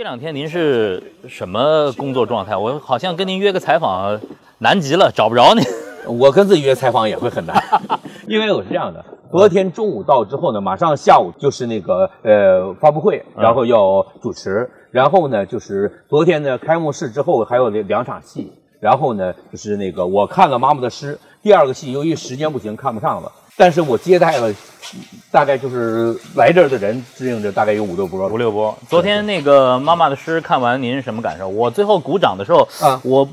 这两天您是什么工作状态？我好像跟您约个采访，难极了，找不着您。我跟自己约采访也会很难，因为我是这样的，昨天中午到之后呢，马上下午就是那个呃发布会，然后要主持，然后呢就是昨天呢开幕式之后还有两两场戏，然后呢就是那个我看了妈妈的诗，第二个戏由于时间不行看不上了，但是我接待了大概就是来这儿的人，支应着大概有五六波，五六波。昨天那个妈妈的诗看完，您是什么感受？我最后鼓掌的时候，啊我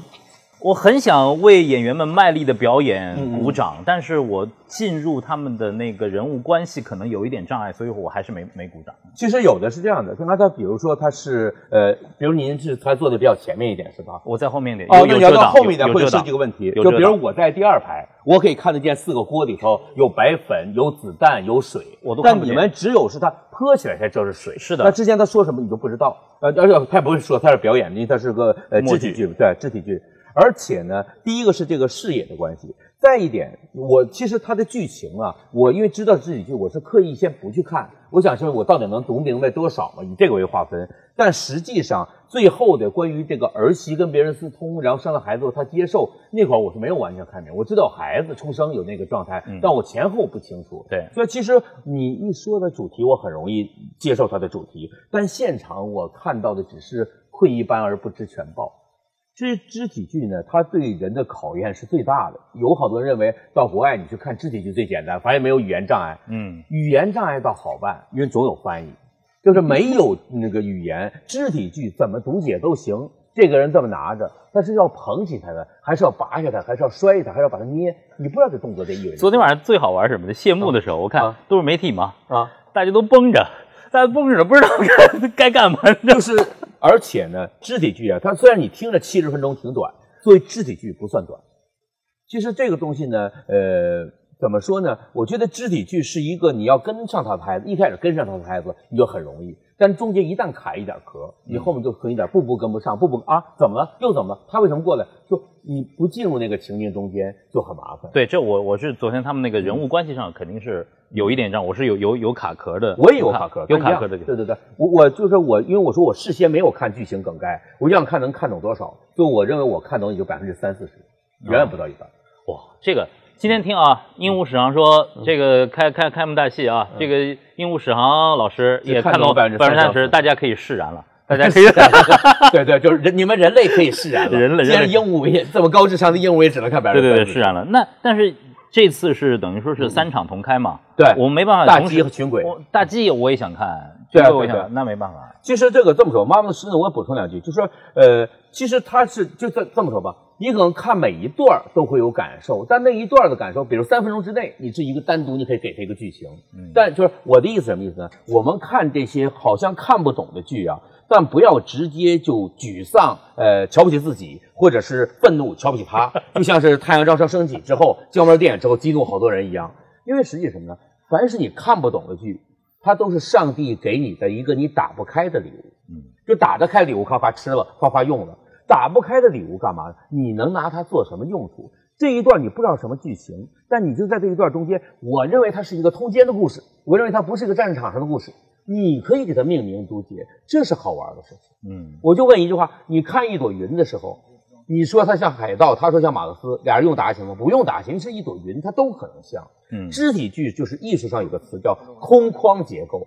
我很想为演员们卖力的表演嗯鼓掌，但是我进入他们的那个人物关系可能有一点障碍，所以我还是没没鼓掌。其实有的是这样的，刚才他比如说他是呃，比如您是他坐的比较前面一点是吧？我在后面点，哦，有那你要到后面一点会是有有遮挡这个问题。就比如我在第二排，我可以看得见四个锅里头有白粉、有子弹、有水，我都但你们只有是它泼起来才知道是水。是的那之前他说什么你都不知道。呃，而且他也不会说他是表演，因为他是个呃肢体剧，对肢体剧。而且呢，第一个是这个视野的关系，再一点，我其实它的剧情啊，我因为知道肢体剧，我是刻意先不去看，我想说我到底能读明白多少嘛，以这个为划分。但实际上最后的关于这个儿媳跟别人私通，然后生了孩子后她接受那会儿我是没有完全看明，我知道孩子出生有那个状态，但我前后不清楚。对所以其实你一说的主题，我很容易接受它的主题，但现场我看到的只是窥一斑而不知全豹。肢肢体剧呢，它对人的考验是最大的。有好多人认为到国外你去看肢体剧最简单，发现没有语言障碍。嗯，语言障碍倒好办，因为总有翻译。就是没有那个语言，肢体剧怎么读解都行。这个人这么拿着，但是要捧起他的，还是要拔下他，还是要摔他，还是要把他捏？你不知道这动作这意味着昨天晚上最好玩什么的？谢幕的时候，我看啊都是媒体嘛，啊。大家都绷着，大家绷着不知道该该干嘛。就是，而且呢，肢体剧啊，它虽然你听着七十分钟挺短，作为肢体剧不算短。其实这个东西呢，呃，怎么说呢？我觉得肢体剧是一个你要跟上他的拍子，一开始跟上他的拍子你就很容易，但中间一旦卡一点壳，你后面就可能一点步步跟不上，步步啊怎么了？又怎么了？他为什么过来？就你不进入那个情境中间就很麻烦。对，这我我是昨天他们那个人物关系上肯定是有一点让，我是有有有卡壳的，我也有卡壳，有卡壳的。对对对，我我就是我，因为我说我事先没有看剧情梗概，我就想看能看懂多少，就我认为我看懂也就百分之三四十，远远不到一半。哇，这个今天听啊，鹦鹉史航说这个开开开幕大戏啊，这个鹦鹉史航老师也看懂看懂百分之三30%十，大家可以释然了，大家可以对对，就是人你们人类可以释然了，人类既然人类鹦鹉也这么高智商的鹦鹉也只能看百分之对对对释然了。那但是这次是等于说是三场同开嘛？对。我们没办法大同时鸡和群鬼。我大鸡我也想看，对啊群鬼我想看，对对那没办法。其实这个这么说，妈妈的诗呢，我也补充两句，就说呃，其实它是就这这么说吧，你可能看每一段儿都会有感受，但那一段儿的感受，比如三分钟之内，你是一个单独，你可以给它一个剧情。嗯但就是我的意思什么意思呢？我们看这些好像看不懂的剧啊，但不要直接就沮丧，呃，瞧不起自己，或者是愤怒瞧不起他，就像是《太阳照常升起》之后，姜文电影之后激怒好多人一样。因为实际什么呢？凡是你看不懂的剧，它都是上帝给你的一个你打不开的礼物。嗯，就打得开礼物，夸夸吃了，夸夸用了。打不开的礼物干嘛呢？你能拿它做什么用处？这一段你不知道什么剧情，但你就在这一段中间，我认为它是一个通奸的故事，我认为它不是一个战场上的故事，你可以给它命名读解，这是好玩的事情。嗯，我就问一句话：你看一朵云的时候，你说它像海盗，他说像马克思，俩人用打行吗？不用打行，是一朵云，它都可能像。嗯肢体剧就是艺术上有个词叫空框结构，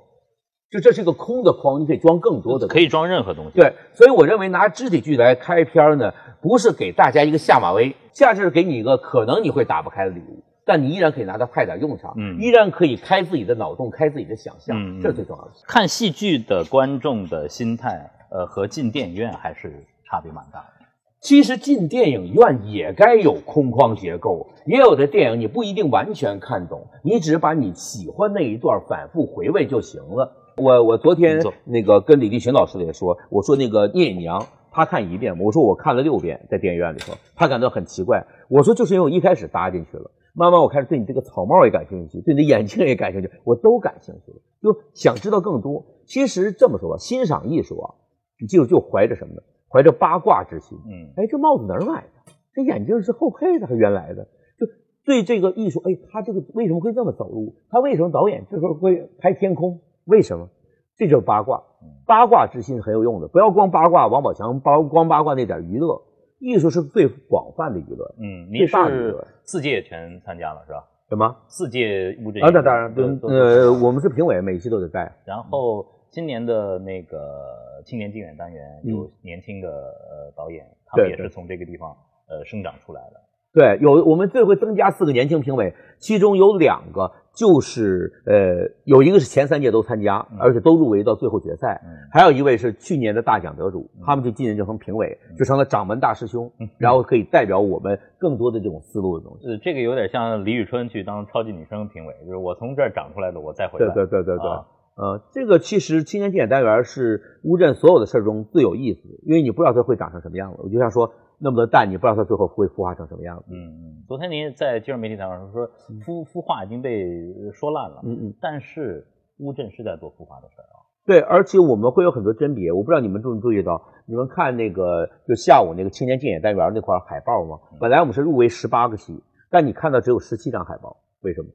就这是一个空的框，你可以装更多的东西可以装任何东西。对，所以我认为拿肢体剧来开篇儿呢，不是给大家一个下马威，下至是给你一个可能你会打不开的礼物，但你依然可以拿它派点用场，嗯依然可以开自己的脑洞，开自己的想象，嗯嗯这是最重要的。看戏剧的观众的心态，呃，和进电影院还是差别蛮大的。其实进电影院也该有空框结构，也有的电影你不一定完全看懂，你只是把你喜欢那一段反复回味就行了。我我昨天那个跟李立群老师也说，我说那个《聂隐娘》，他看一遍，我说我看了六遍，在电影院里头，他感到很奇怪。我说就是因为我一开始搭进去了，慢慢我开始对你这个草帽也感兴趣，对你的眼镜也感兴趣，我都感兴趣了，就想知道更多。其实这么说吧，欣赏艺术啊，你记住就怀着什么呢？怀着八卦之心。嗯哎，这帽子哪儿买的？这眼镜是后配的还是原来的？就对这个艺术，哎，他这个为什么会这么走路？他为什么导演这时候会拍天空？为什么？这就是八卦。八卦之心是很有用的，不要光八卦王宝强，包光八卦那点娱乐，艺术是最广泛的娱乐。嗯，您最大的娱是四届全参加了是吧？什么？四届乌镇啊，那当然，对呃，我们是评委，每一期都得在。然后今年的那个青年竞演单元嗯有年轻的呃导演，他们对对也是从这个地方呃生长出来的。对，有我们最会增加四个年轻评委，其中有两个就是呃，有一个是前三届都参加，嗯而且都入围到最后决赛，嗯还有一位是去年的大奖得主，嗯他们就今年就成评委，就成了掌门大师兄嗯，然后可以代表我们更多的这种思路的东西。呃，这个有点像李宇春去当超级女声评委，就是我从这儿长出来的，我再回对来。对对对对。啊呃，这个其实青年竞演单元是乌镇所有的事儿中最有意思的，因为你不知道它会长成什么样子。我就像说那么多蛋，你不知道它最后会孵化成什么样子。嗯嗯。昨天您在今日媒体采访上说，孵孵化已经被呃说烂了，嗯嗯，但是乌镇是在做孵化的事儿啊。对，而且我们会有很多甄别，我不知道你们注没注意到，你们看那个就下午那个青年竞演单元那块海报吗？嗯本来我们是入围十八个戏，但你看到只有十七张海报，为什么？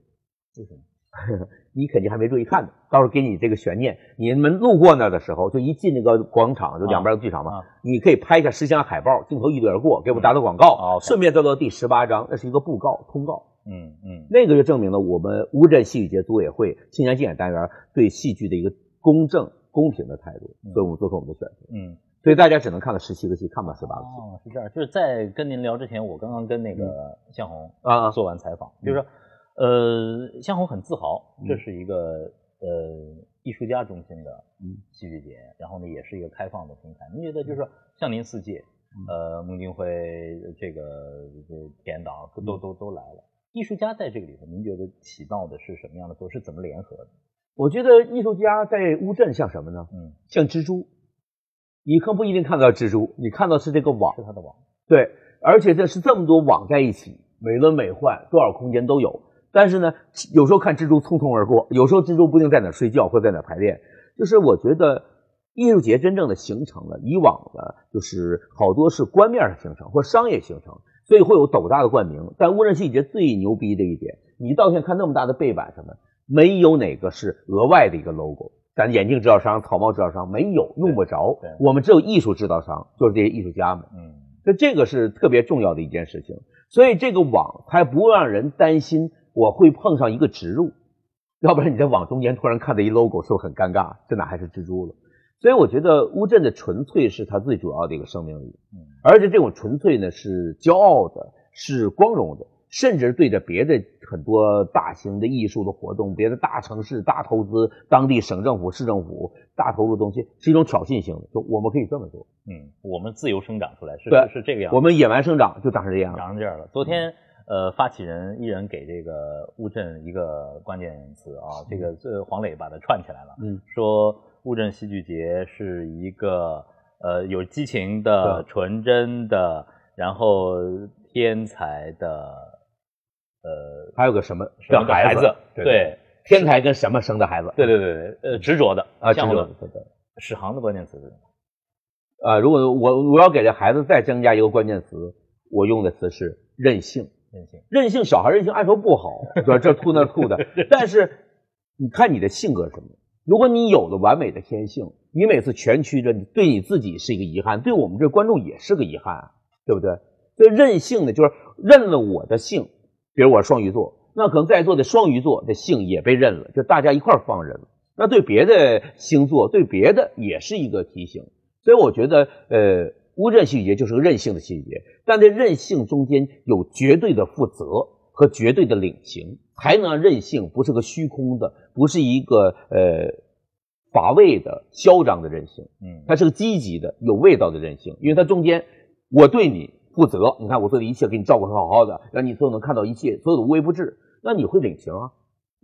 为什么？你肯定还没注意看呢，到时候给你这个悬念。你们路过那儿的时候，就一进那个广场，就两边的剧场嘛，啊你可以拍一下十张海报，镜头一掠而过，给我们打打广告，哦顺便做到第十八章，那是一个布告通告，嗯嗯那个就证明了我们乌镇戏剧节组委会青年竞演单元对戏剧的一个公正公平的态度，所以我们做出我们的选择。嗯。所以大家只能看到十七个戏，看不到十八个戏哦，是这样。就是在跟您聊之前，我刚刚跟那个向红啊。做完采访，就是说，呃，向红很自豪，嗯这是一个呃艺术家中心的嗯戏剧节，然后呢也是一个开放的平台。您觉得就是说，像您四季，嗯呃，孟京辉这个这田导嗯都都都来了，艺术家在这个里头，您觉得起到的是什么样的作用？是怎么联合的？我觉得艺术家在乌镇像什么呢？嗯，像蜘蛛，你可不一定看到蜘蛛，你看到是这个网是。它的网，对，而且这是这么多网在一起，美轮美奂，多少空间都有。但是呢，有时候看蜘蛛匆匆而过，有时候蜘蛛不定在哪儿睡觉或在哪儿排练。就是我觉得艺术节真正的形成了，以往的就是好多是官面上形成或商业形成，所以会有斗大的冠名。但乌镇戏剧节最牛逼的一点，你到现在看那么大的背板上面，没有哪个是额外的一个 logo。咱眼镜制造商、草帽制造商没有，用不着。我们只有艺术制造商，就是这些艺术家们。嗯所以这个是特别重要的一件事情，所以这个网才不让人担心我会碰上一个植入，要不然你在网中间突然看到一 logo，是不是很尴尬？这哪还是蜘蛛了？所以我觉得乌镇的纯粹是它最主要的一个生命力，嗯而且这种纯粹呢是骄傲的，是光荣的，甚至对着别的很多大型的艺术的活动、别的大城市、大投资、当地省政府、市政府大投入的东西，是一种挑衅性的。就我们可以这么做，嗯，我们自由生长出来是对是是这个样子。我们野蛮生长就长成这样了。长成这样了。昨天，呃，发起人一人给这个乌镇一个关键词啊，这个这黄磊把它串起来了，嗯，说乌镇戏剧节是一个呃有激情的、纯真的，然后天才的，呃，还有个什么什么的孩子？对天才跟什么生的孩子？对对对对，呃，执着的啊，知道像我对对。史航的关键词是什么？啊，如果我我要给这孩子再增加一个关键词，我用的词是任性。任性。任性，小孩任性，爱说不好，说这吐那吐的。但是你看你的性格是什么？如果你有了完美的天性，你每次全曲着，你对你自己是一个遗憾，对我们这观众也是个遗憾，对不对？所以任性呢，就是认了我的性，比如我是双鱼座，那可能在座的双鱼座的性也被认了，就大家一块放任了。那对别的星座，对别的也是一个提醒。所以我觉得，呃，乌镇戏剧节就是个任性的戏剧节，但在任性中间有绝对的负责和绝对的领情，才能让任性不是个虚空的，不是一个呃乏味的、嚣张的任性，嗯，它是个积极的、有味道的任性，因为它中间我对你负责，你看我做的一切给你照顾的好好的，让你所有能看到一切，所有的无微不至，那你会领情啊。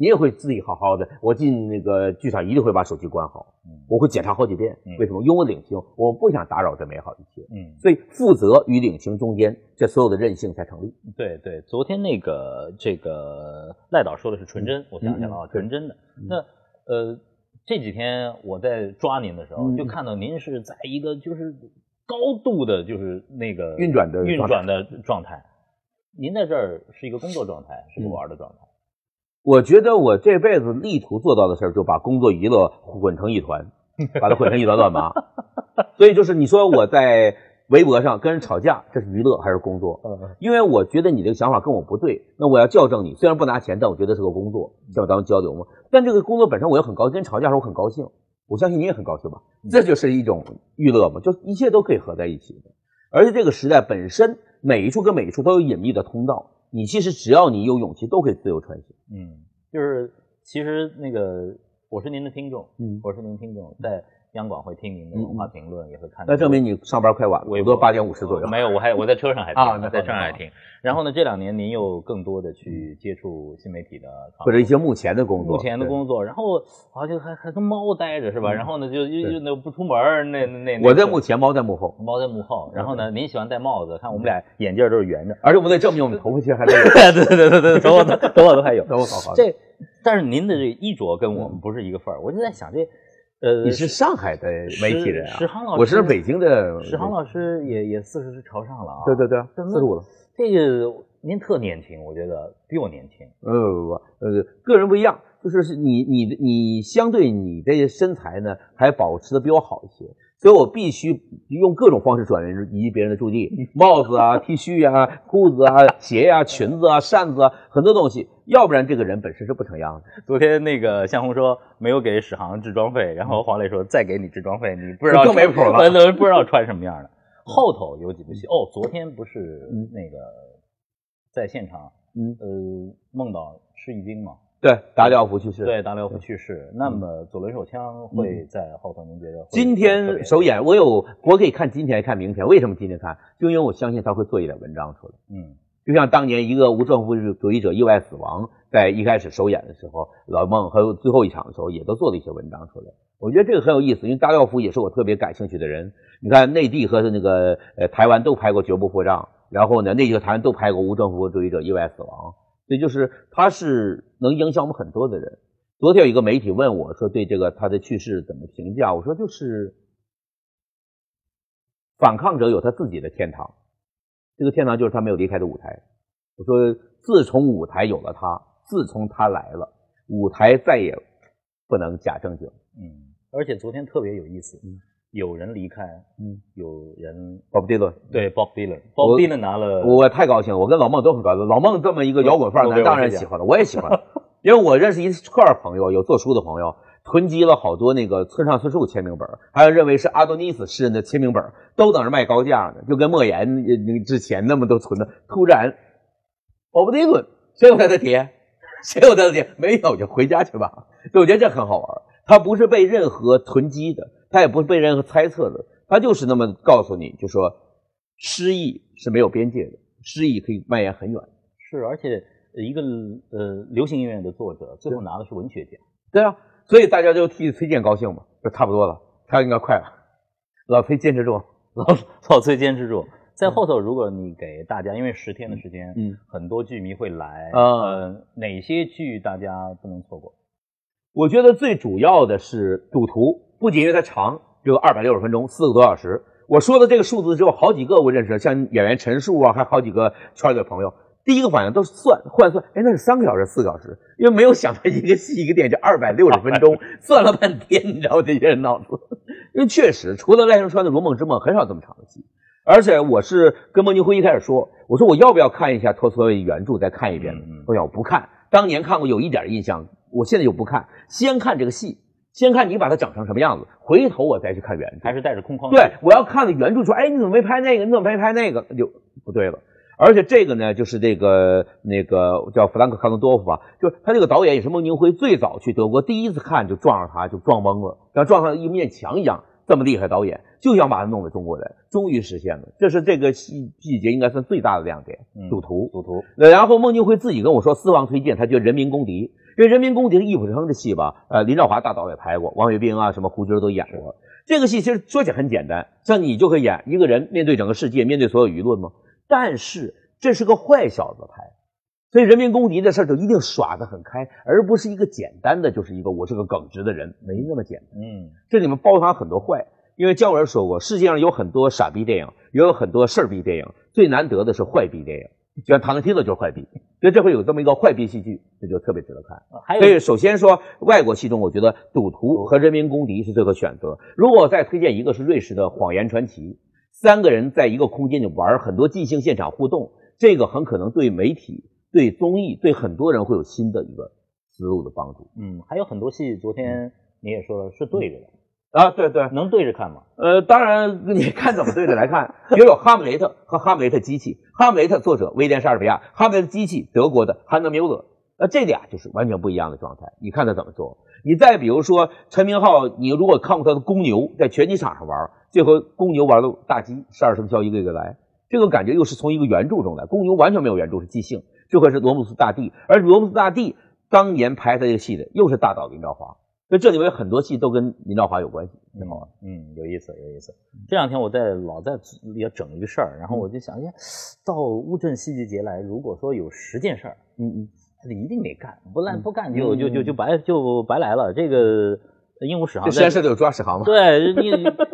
你也会自己好好的，我进那个剧场一定会把手机关好，嗯我会检查好几遍嗯。为什么？因为我领情，我不想打扰这美好一切。嗯。所以负责与领情中间，这所有的任性才成立。对对，昨天那个这个赖导说的是纯真，我想起来了啊，纯真的。那呃这几天我在抓您的时候，嗯就看到您是在一个就是高度的，就是那个运转的运转的状态。您在这儿是一个工作状态，是个嗯玩的状态。我觉得我这辈子力图做到的事儿，就把工作娱乐混成一团。把它混成一团乱麻。所以就是你说我在微博上跟人吵架，这是娱乐还是工作？因为我觉得你这个想法跟我不对，那我要校正你。虽然不拿钱，但我觉得是个工作，像咱们交流嘛。但这个工作本身我也很高兴，跟人吵架时候我很高兴。我相信你也很高兴吧？这就是一种娱乐嘛，就一切都可以合在一起的。而且这个时代本身每一处跟每一处都有隐秘的通道，你其实只要你有勇气，都可以自由穿行。嗯，就是其实那个我是您的听众，嗯，我是您听众，在。央广会听您的文化评论，也会看。那证明你上班快晚了，我都八点五十左右。没有，我还我在车上还听啊，在车上还听。然后呢，这两年您又更多的去接触新媒体的，或者一些目前的工作，目前的工作。然后好像还还跟猫待着是吧？然后呢，就又又那不出门那那。我在幕前，猫在幕后，猫在幕后。然后呢，您喜欢戴帽子，看我们俩眼镜都是圆的，而且我们得证明我们头发其实还在。对对对对，头发头发都还有。头发好好。这，但是您的这衣着跟我们不是一个范儿，我就在想这。呃，你是上海的媒体人啊？史航老师，我是北京的。史航老师也也四十朝上了啊。对对对，四十五了。这个您特年轻，我觉得比我年轻。呃不不，呃，个人不一样，就是你你你相对你的身材呢，还保持的比我好一些。所以我必须用各种方式转移别人的注意力，帽子啊、T 恤啊、裤子啊、鞋呀、裙子啊、扇子啊，很多东西，要不然这个人本身是不成样的。昨天那个向红说没有给史航置装费，然后黄磊说再给你置装费，你不知道更没谱了，不知道穿什么样的。后头有几部戏哦，昨天不是那个在现场，嗯呃梦到施一兵吗？对，达里奥夫去世。对，达里奥夫去世。那么左轮手枪会在后头，您觉得？今天首演，我有，我可以看今天，看明天。为什么今天看？就因为我相信他会做一点文章出来。嗯，就像当年一个无政府主义者意外死亡，在一开始首演的时候，老孟还有最后一场的时候，也都做了一些文章出来。我觉得这个很有意思，因为达里奥夫也是我特别感兴趣的人。你看，内地和那个呃台湾都拍过《绝不付账》，然后呢，内地和台湾都拍过无政府主义者意外死亡。所以就是他是能影响我们很多的人。昨天有一个媒体问我说：“对这个他的去世怎么评价？”我说：“就是反抗者有他自己的天堂，这个天堂就是他没有离开的舞台。”我说：“自从舞台有了他，自从他来了，舞台再也不能假正经。”嗯，而且昨天特别有意思。嗯。有人离开，嗯，有人，Bob Dylan，对，Bob Dylan，Bob Dylan 拿了，我太高兴了，我跟老孟都很高兴。老孟这么一个摇滚范儿，咱当然喜欢了，我也喜欢，因为我认识一串朋友，有做书的朋友，囤积了好多那个村上春树签名本，还有认为是阿多尼斯诗人的签名本，都等着卖高价呢，就跟莫言那之前那么多存的。突然，Bob Dylan，谁有他的碟？谁有他的碟？没有就回家去吧。我觉得这很好玩，他不是被任何囤积的。他也不是被任何猜测的，他就是那么告诉你，就说诗意是没有边界的，诗意可以蔓延很远。是，而且一个呃流行音乐的作者，最后拿的是文学奖。对啊，所以大家就替崔健高兴嘛，就差不多了，他应该快了。老崔坚持住，老老崔坚持住。在后头，如果你给大家，因为十天的时间，嗯，很多剧迷会来，呃，哪些剧大家不能错过？我觉得最主要的是《赌徒》。不仅因为它长，只有二百六十分钟，四个多小时。我说的这个数字只有好几个我认识，像演员陈数啊，还好几个圈里的朋友。第一个反应都是算换算，哎，那是三个小时，四个小时，因为没有想到一个戏一个电影就二百六十分钟，算了半天，你知道这些人脑子。因为确实，除了赖声川的《如梦之梦》，很少这么长的戏。而且我是跟孟京辉一开始说，我说我要不要看一下托斯托耶原著，再看一遍呢？我讲我不看，当年看过有一点印象，我现在就不看，先看这个戏。先看你把它整成什么样子，回头我再去看原著，还是带着空框？对，我要看了原著说，哎，你怎么没拍那个？你怎么没拍那个？那就不对了。而且这个呢，就是这个那个叫弗兰克·康德多夫吧，就是他这个导演也是孟京辉最早去德国，第一次看就撞上他，就撞懵了，像撞上一面墙一样。这么厉害导演就想把他弄到中国人，终于实现了。这是这个戏季节应该算最大的亮点。赌徒，赌徒。然后孟京辉自己跟我说，私房推荐，他觉得《人民公敌》。因为《人民公敌》是易卜生的戏吧？呃，林兆华大导也拍过，王学兵啊，什么胡军都演过。这个戏其实说起来很简单，像你就可以演一个人面对整个世界，面对所有舆论吗？但是这是个坏小子拍，所以《人民公敌》的事儿就一定耍得很开，而不是一个简单的就是一个我是个耿直的人，没那么简单。嗯，这里面包含很多坏。因为姜文说过，世界上有很多傻逼电影，也有很多事儿逼电影，最难得的是坏逼电影。就像唐人街的就是坏逼，所以这会有这么一个坏逼戏剧，这就特别值得看。所以首先说外国戏中，我觉得《赌徒》和《人民公敌》是最合选择。如果再推荐一个，是瑞士的《谎言传奇》，三个人在一个空间里玩很多即兴现场互动，这个很可能对媒体、对综艺、对很多人会有新的一个思路的帮助。嗯，还有很多戏，昨天你也说了是对着的。啊，对对，能对着看吗？呃，当然，你看怎么对着来看。比如《哈姆雷特》和《哈姆雷特机器》，《哈姆雷特》作者威廉·莎士比亚，《哈姆雷特机器》德国的汉德·缪勒，那这俩就是完全不一样的状态。你看他怎么做？你再比如说陈明昊，你如果看过他的公牛，在拳击场上玩，最后公牛玩的大鸡，十二生肖一个一个来，这个感觉又是从一个原著中来。公牛完全没有原著，是即兴。这回是罗姆斯大帝，而罗姆斯大帝当年拍他这个戏的又是大导林兆华。所以这里面有很多戏都跟林兆华有关系，挺好玩。嗯，有意思，有意思。这两天我在老在也整一个事儿，然后我就想，哎，到乌镇戏剧节来，如果说有十件事儿，嗯嗯，他一定得干，不干不干就就就就白就白来了。这个鹦鹉史航，这先是就抓史航嘛。对，你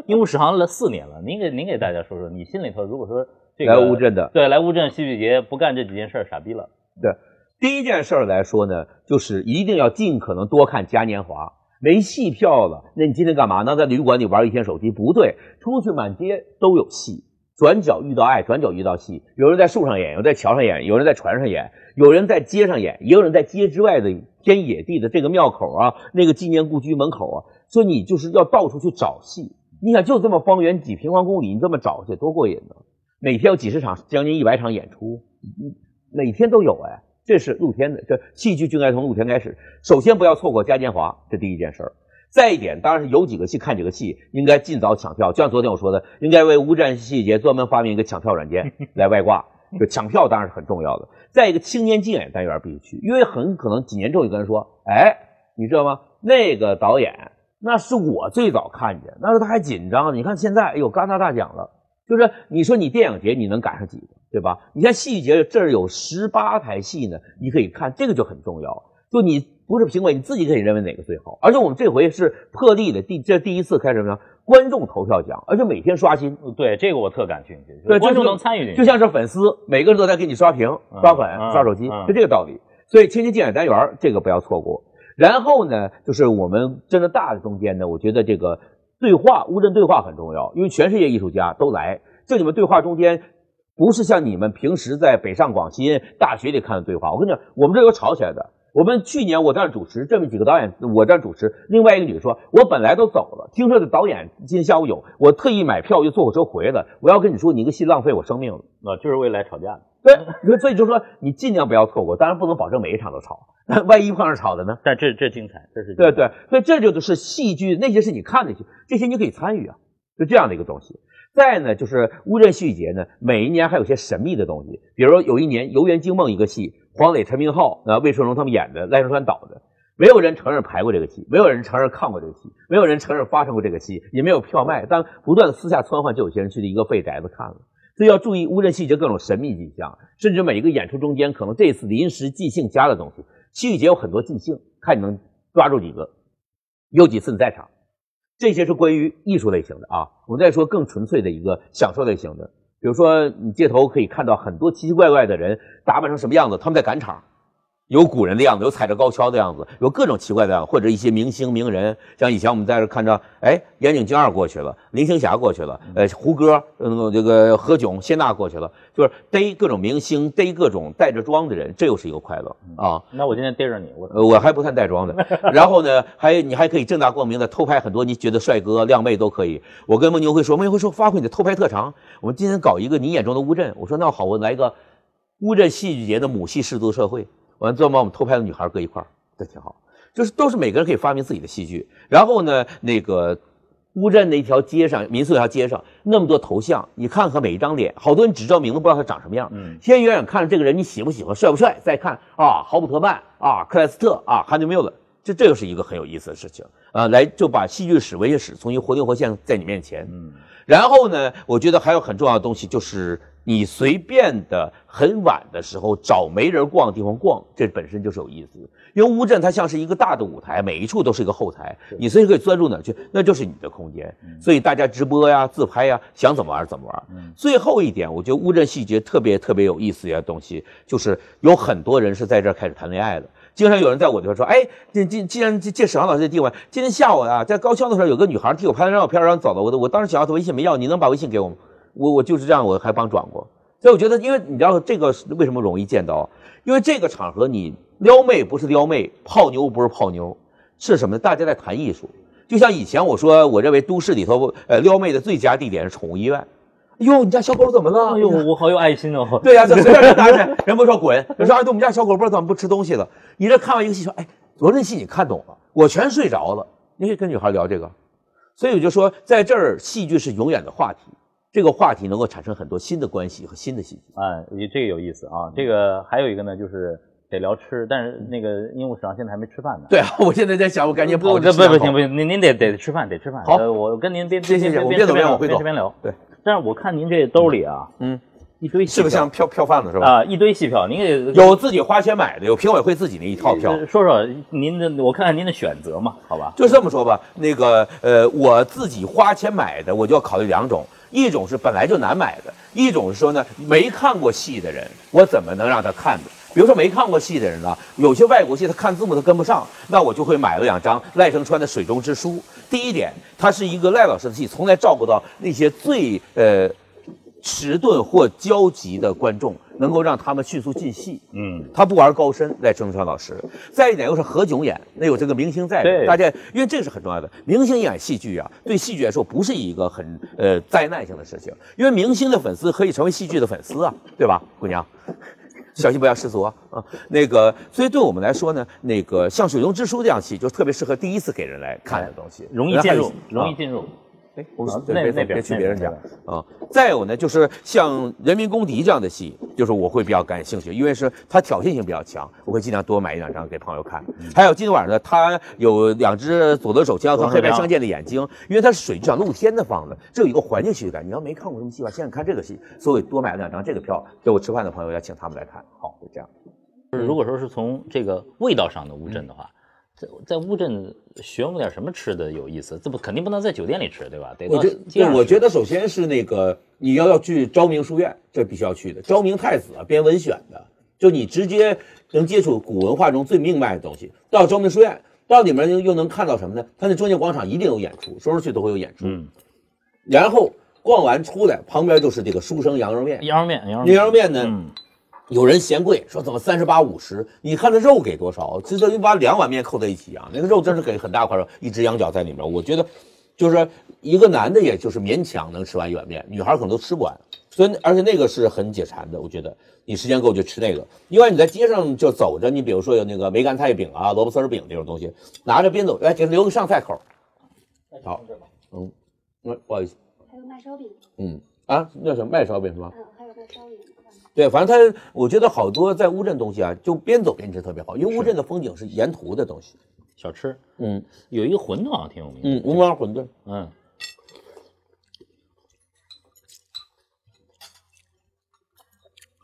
鹦鹉史航了四年了，您给您给大家说说，你心里头如果说这个来乌镇的，对，来乌镇戏剧节不干这几件事儿，傻逼了。对，第一件事儿来说呢，就是一定要尽可能多看嘉年华。没戏票了，那你今天干嘛呢？在旅馆里玩一天手机？不对，出去满街都有戏，转角遇到爱，转角遇到戏。有人在树上演，有人在桥上演，有人在船上演，有人在街上演，也有人在街之外的偏野地的这个庙口啊，那个纪念故居门口啊。所以你就是要到处去找戏。你想，就这么方圆几平方公里，你这么找去多过瘾呢？每天有几十场，将近一百场演出，每天都有哎。这是露天的，这戏剧就应该从露天开始。首先不要错过嘉年华，这第一件事儿。再一点，当然是有几个戏看几个戏，应该尽早抢票。就像昨天我说的，应该为乌镇戏节专门发明一个抢票软件来外挂。就抢票当然是很重要的。再一个，青年竞演单元必须去，因为很可能几年之后有个人说：“哎，你知道吗？那个导演那是我最早看见，那时候他还紧张。你看现在，哎呦，戛纳大奖了。就是你说你电影节你能赶上几个？”对吧？你像戏剧节这儿有十八台戏呢，你可以看，这个就很重要。就你不是评委，你自己可以认为哪个最好。而且我们这回是破例的，第这第一次开什么呢？观众投票奖，而且每天刷新。对，这个我特感兴趣。对，观众能参与就像是粉丝，每个人都在给你刷屏、刷粉、刷手机，就这个道理。所以，青年竞演单元这个不要错过。然后呢，就是我们真的大的中间呢，我觉得这个对话乌镇对话很重要，因为全世界艺术家都来，这里面对话中间。不是像你们平时在北上广新大学里看的对话，我跟你讲，我们这有吵起来的。我们去年我在这主持，这么几个导演，我这主持，另外一个女的说，我本来都走了，听说这导演今天下午有，我特意买票又坐火车回来。我要跟你说，你个戏浪费我生命了，那就是为了来吵架的。对，所以就说你尽量不要错过，当然不能保证每一场都吵，万一碰上吵的呢？但这这精彩，这是对对，所以这就是戏剧，那些是你看的戏，这些你可以参与啊，就这样的一个东西。再呢，就是乌镇戏剧节呢，每一年还有些神秘的东西，比如说有一年《游园惊梦》一个戏，黄磊、陈明昊、啊魏春荣他们演的，赖声川导的，没有人承认排过这个戏，没有人承认看过这个戏，没有人承认发生过这个戏，也没有票卖，但不断的私下窜换，就有些人去一个废宅子看了。所以要注意乌镇细节各种神秘迹象，甚至每一个演出中间可能这次临时即兴加的东西。细节有很多即兴，看你能抓住几个，有几次你在场。这些是关于艺术类型的啊，我们再说更纯粹的一个享受类型的，比如说你街头可以看到很多奇奇怪怪的人打扮成什么样子，他们在赶场。有古人的样子，有踩着高跷的样子，有各种奇怪的样子，或者一些明星名人，像以前我们在这看着，哎，岩井俊二过去了，林青霞过去了，呃，胡歌，嗯，这个何炅、谢娜过去了，就是逮各种明星，逮各种带着妆的人，这又是一个快乐啊。那我今天逮着你，我我还不算带妆的。然后呢，还你还可以正大光明的偷拍很多你觉得帅哥靓妹都可以。我跟孟牛会说，孟牛会说发挥你的偷拍特长，我们今天搞一个你眼中的乌镇。我说那好，我来一个乌镇戏剧节的母系氏族社会。完，之后把我们偷拍的女孩搁一块儿，这挺好。就是都是每个人可以发明自己的戏剧。然后呢，那个乌镇的一条街上，民宿一条街上那么多头像，你看看每一张脸，好多人只知道名字，不知道他长什么样。嗯，先远远看着这个人，你喜不喜欢，帅不帅？再看啊，豪普特曼啊，克莱斯特啊，汉尼缪勒，这这个是一个很有意思的事情啊，来就把戏剧史、文学史重新活灵活现在你面前。嗯，然后呢，我觉得还有很重要的东西就是。你随便的很晚的时候找没人逛的地方逛，这本身就是有意思。因为乌镇它像是一个大的舞台，每一处都是一个后台，你随时可以钻入哪儿去，那就是你的空间。所以大家直播呀、自拍呀，想怎么玩怎么玩。嗯最后一点，我觉得乌镇细节特别特别有意思的东西，就是有很多人是在这儿开始谈恋爱的。经常有人在我这边说，哎，既既既然借沈阳老师的地方，今天下午啊，在高跷的时候有个女孩替我拍了张照片，然后走了。我我当时想要她微信没要，你能把微信给我吗？我我就是这样，我还帮转过。所以我觉得，因为你知道这个为什么容易见到？因为这个场合你撩妹不是撩妹，泡妞不是泡妞，是什么？大家在谈艺术。就像以前我说，我认为都市里头呃撩妹的最佳地点是宠物医院。哎呦，你家小狗怎么了？哎呦，我好有爱心哦。对呀、这随便人搭讪，人不说滚，人 说哎，对我们家小狗不知道怎么不吃东西了。你这看完一个戏说，哎，昨天戏你看懂了，我全睡着了。你可以跟女孩聊这个。所以我就说，在这儿戏剧是永远的话题。这个话题能够产生很多新的关系和新的戏剧。哎，这个有意思啊。这个还有一个呢，就是得聊吃，但是那个鹦鹉市长现在还没吃饭呢。对啊，我现在在想，我赶紧跑不去吃两口不不行不行，您您得得吃饭，得吃饭。好呃我跟您边谢谢谢我边走边聊我会走边吃边聊。对，但是我看您这兜里啊，嗯，一堆戏票是不是像票票贩子是吧？啊，一堆戏票，您给有自己花钱买的，有评委会自己那一套票。呃说说您的，我看看您的选择嘛，好吧？就这么说吧，那个呃，我自己花钱买的，我就要考虑两种，一种是本来就难买的，一种是说呢，没看过戏的人，我怎么能让他看的？比如说没看过戏的人呢，有些外国戏他看字幕他跟不上，那我就会买了两张赖声川的《水中之书》。第一点，它是一个赖老师的戏，从来照顾到那些最呃迟钝或焦急的观众，能够让他们迅速进戏。嗯，他不玩高深，赖声川老师。再一点又是何炅演，那有这个明星在对，大家因为这个是很重要的。明星演戏剧啊，对戏剧来说不是一个很呃灾难性的事情，因为明星的粉丝可以成为戏剧的粉丝啊，对吧，姑娘？小心不要失足啊！啊，那个，所以对我们来说呢，那个像《水中之书》这样戏，就特别适合第一次给人来看的东西，容易进入，容易啊进入。哎，我啊对那那边别别去别人家啊。再有呢，就是像《人民公敌》这样的戏，就是我会比较感兴趣，因为是它挑衅性比较强，我会尽量多买一两张给朋友看。嗯还有今天晚上呢，它有两只左轮手枪和黑白相间的眼睛，因为它是水剧场露天的放的，这有一个环境戏剧感。你要没看过什么戏吧，现在看这个戏，所以多买了两张这个票，给我吃饭的朋友要请他们来看。好，就这样。如果说是从这个味道上的乌镇的话，在在乌镇寻摸点什么吃的有意思？这不肯定不能在酒店里吃，对吧？得我觉我觉得首先是那个你要要去昭明书院，这必须要去的。昭明太子啊，编文选的，就你直接能接触古文化中最命脉的东西。到昭明书院，到里面又又能看到什么呢？他那中间广场一定有演出，说出去都会有演出。嗯，然后逛完出来，旁边就是这个书生羊肉面。羊肉面，羊肉牛肉面呢，嗯，有人嫌贵，说怎么三十八五十？你看这肉给多少？这等于把两碗面扣在一起啊！那个肉真是给很大块肉，一只羊角在里面。我觉得，就是一个男的，也就是勉强能吃完一碗面，女孩可能都吃不完。所以，而且那个是很解馋的。我觉得你时间够就吃那个。另外，你在街上就走着，你比如说有那个梅干菜饼啊、萝卜丝儿饼这种东西，拿着边走，哎，给留个上菜口。好，嗯，嗯，不好意思，还有卖烧饼，嗯啊，那是卖烧饼是吗？嗯，还有卖烧饼。对，反正它，我觉得好多在乌镇东西啊，就边走边吃特别好，因为乌镇的风景是沿途的东西。小吃嗯有一个馄饨好像挺有名的。嗯，吴王馄饨，嗯，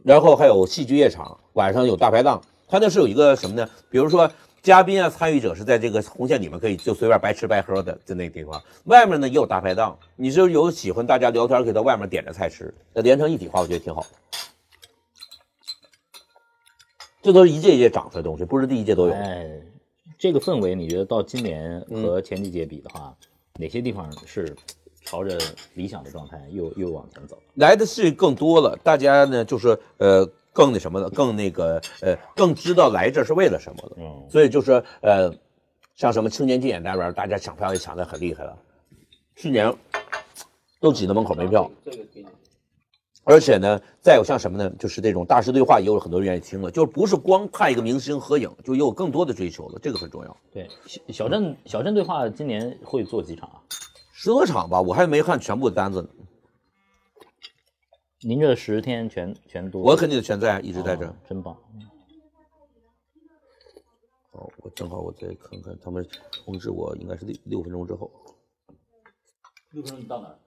然后还有戏剧夜场，晚上有大排档。它那是有一个什么呢？比如说嘉宾啊、参与者是在这个红线里面可以就随便白吃白喝的，在那个地方。外面呢也有大排档，你就有喜欢大家聊天，可以到外面点着菜吃，那连成一体化，我觉得挺好的。这都是一届一届长出来的东西，不是第一届都有。哎，这个氛围，你觉得到今年嗯和前几届比的话，哪些地方是朝着理想的状态又又往前走？来的是更多了，大家呢就是呃更那什么的，更那个呃更知道来这儿是为了什么的。嗯，所以就是呃，像什么青年竞演那边，大家抢票也抢得很厉害了，去年都挤到门口没票。这个而且呢，再有像什么呢，就是这种大师对话，也有很多人愿意听了，就是不是光看一个明星合影，就也有更多的追求了，这个很重要。对，小小镇小镇对话今年会做几场啊？十多场吧，我还没看全部的单子呢，您这十天全全都我肯定全在，一直在这儿哦。真棒。好，我正好我再看看，他们通知我应该是六六分钟之后，六分钟你到哪儿？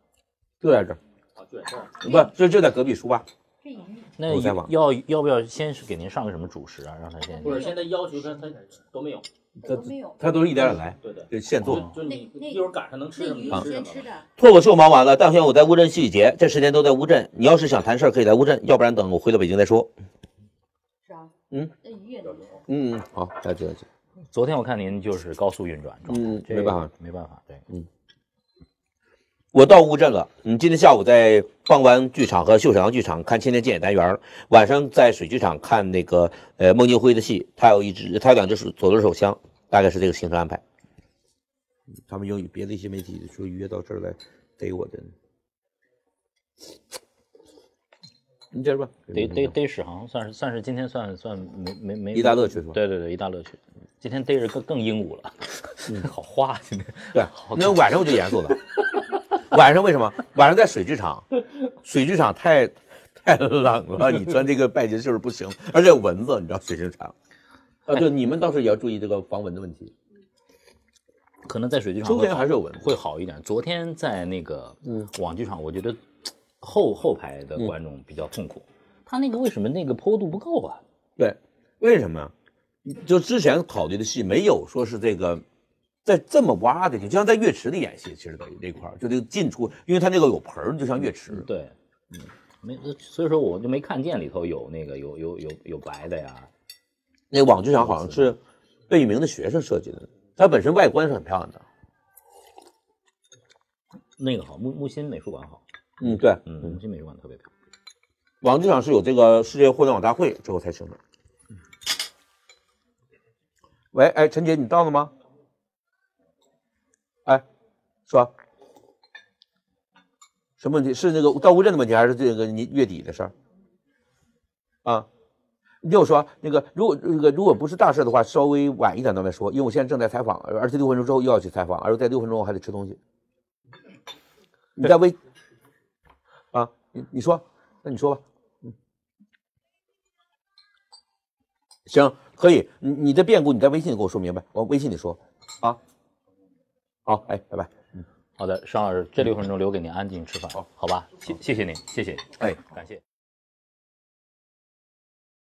就在这儿，啊，就在这儿。不，就就在隔壁书吧。那要要不要先是给您上个什么主食啊？让他先不是，现在要求跟他都没有，他都没有。他都是一点点来，对对，就现做。就你那一会儿赶上能吃什么吃什么脱口秀忙完了，当天我在乌镇戏剧节，这十天都在乌镇。你要是想谈事儿，可以来乌镇，要不然等我回到北京再说。是啊？嗯，那鱼也能吃。嗯，好，再见再见。昨天我看您就是高速运转状态，嗯没办法，没办法，对，我到乌镇了。嗯，今天下午在傍湾剧场和秀沈阳剧场看《千年剑元》，晚上在水剧场看那个呃孟京辉的戏，他有一支，他有两支手左轮手枪，大概是这个行程安排。他们有别的一些媒体说约到这儿来逮我的，你接着吧。逮逮逮史航算是算是今天算算没没没一大乐趣是吧对对对，一大乐趣。今天逮着更更鹦鹉了，好花今天。对，那晚上我就严肃了。晚上为什么？晚上在水剧场，水剧场太太冷了，你穿这个半截袖儿不行，而且有蚊子，你知道水剧场。啊，对，你们到时候也要注意这个防蚊的问题。可能在水剧场秋天还是有蚊。会好一点。昨天在那个嗯网剧场，我觉得后后排的观众比较痛苦，他那个为什么那个坡度不够啊？对，为什么？就之前考虑的戏没有说是这个，在这么挖的地，就像在乐池里演戏，其实等于这块儿就这个进出，因为它那个有盆儿，就像乐池。对，嗯，没，所以说我就没看见里头有那个有有有有白的呀。那个网剧场好像是贝聿铭的学生设计的，它本身外观是很漂亮的。那个好，木木心美术馆好，嗯，对，嗯，木心美术馆特别漂亮。网剧场是有这个世界互联网大会之后才成的。喂，哎，陈姐，你到了吗？哎，说，什么问题？是那个到乌镇的问题，还是这个你月底的事儿？啊，你听我说，那个如果那个如果不是大事的话，稍微晚一点再说，因为我现在正在采访，而且六分钟之后又要去采访，而且在六分钟我还得吃东西。你在微啊，你你说，那你说吧。行，可以。你你的变故你在微信里给我说明白，我微信里说啊。好，哎，拜拜。嗯好的，尚老师，这六分钟留给您安静吃饭，好吧？谢谢谢您，谢谢，哎，感谢。